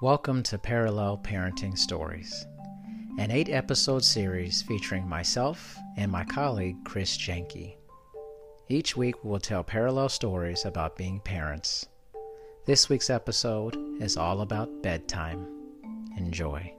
Welcome to Parallel Parenting Stories, an eight episode series featuring myself and my colleague Chris Janke. Each week we will tell parallel stories about being parents. This week's episode is all about bedtime. Enjoy.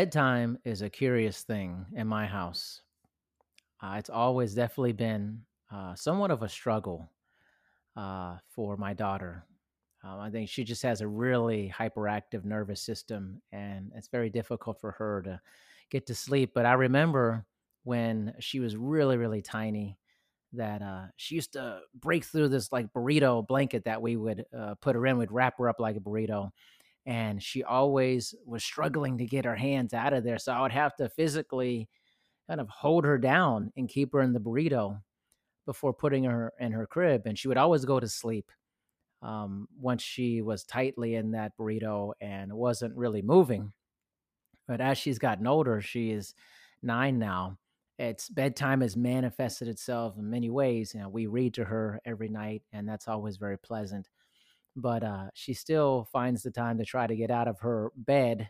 Bedtime is a curious thing in my house. Uh, it's always definitely been uh, somewhat of a struggle uh, for my daughter. Um, I think she just has a really hyperactive nervous system, and it's very difficult for her to get to sleep. But I remember when she was really, really tiny that uh, she used to break through this like burrito blanket that we would uh, put her in. We'd wrap her up like a burrito and she always was struggling to get her hands out of there. So I would have to physically kind of hold her down and keep her in the burrito before putting her in her crib. And she would always go to sleep um, once she was tightly in that burrito and wasn't really moving. But as she's gotten older, she is nine now. It's bedtime has manifested itself in many ways. You know, we read to her every night, and that's always very pleasant but uh, she still finds the time to try to get out of her bed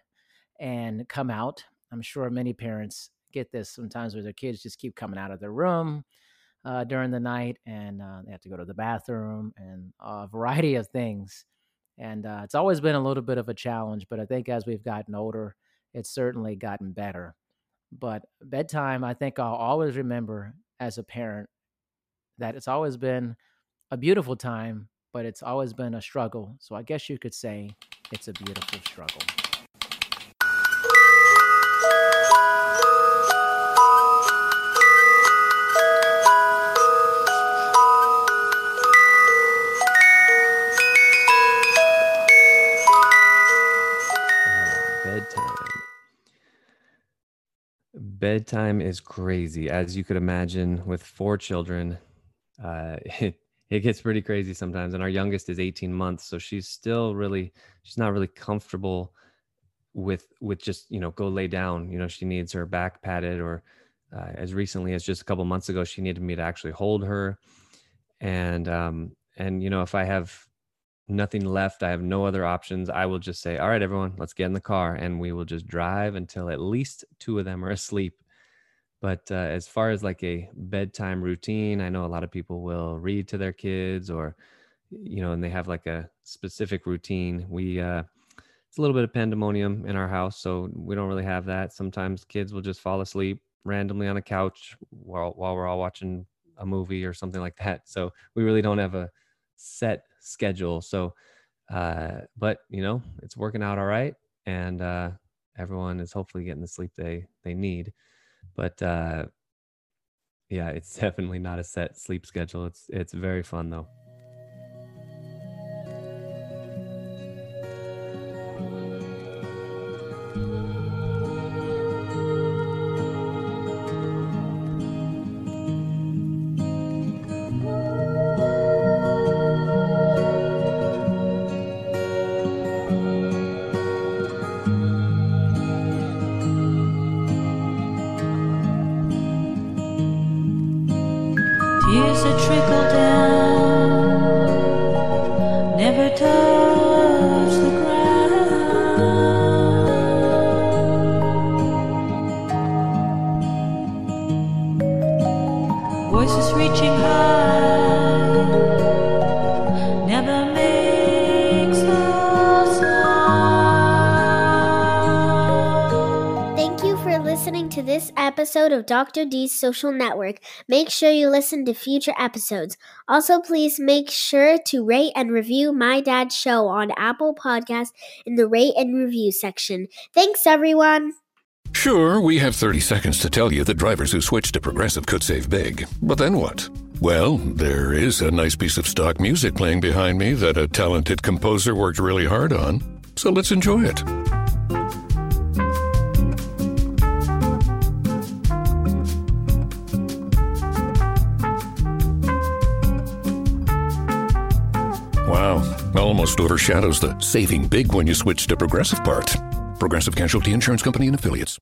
and come out. I'm sure many parents get this sometimes where their kids just keep coming out of their room uh, during the night and uh, they have to go to the bathroom and a variety of things. And uh, it's always been a little bit of a challenge, but I think as we've gotten older, it's certainly gotten better. But bedtime, I think I'll always remember as a parent that it's always been a beautiful time but it's always been a struggle. So I guess you could say it's a beautiful struggle. bedtime. Bedtime is crazy, as you could imagine. With four children, uh, it it gets pretty crazy sometimes. And our youngest is 18 months, so she's still really she's not really comfortable with with just you know go lay down. You know, she needs her back patted, or uh, as recently as just a couple months ago, she needed me to actually hold her. And um, and you know, if I have nothing left, I have no other options. I will just say, all right, everyone, let's get in the car, and we will just drive until at least two of them are asleep but uh, as far as like a bedtime routine, I know a lot of people will read to their kids or, you know, and they have like a specific routine. We, uh, it's a little bit of pandemonium in our house, so we don't really have that. Sometimes kids will just fall asleep randomly on a couch while while we're all watching a movie or something like that. So we really don't have a set schedule. So, uh, but you know, it's working out all right, and uh, everyone is hopefully getting the sleep they they need but uh yeah, it's definitely not a set sleep schedule. It's it's very fun though. Tears a trickle episode of Dr. D's Social Network. Make sure you listen to future episodes. Also, please make sure to rate and review My Dad's Show on Apple Podcasts in the rate and review section. Thanks, everyone. Sure, we have 30 seconds to tell you that drivers who switch to Progressive could save big. But then what? Well, there is a nice piece of stock music playing behind me that a talented composer worked really hard on. So let's enjoy it. Almost overshadows the saving big when you switch to Progressive part. Progressive Casualty Insurance Company and Affiliates.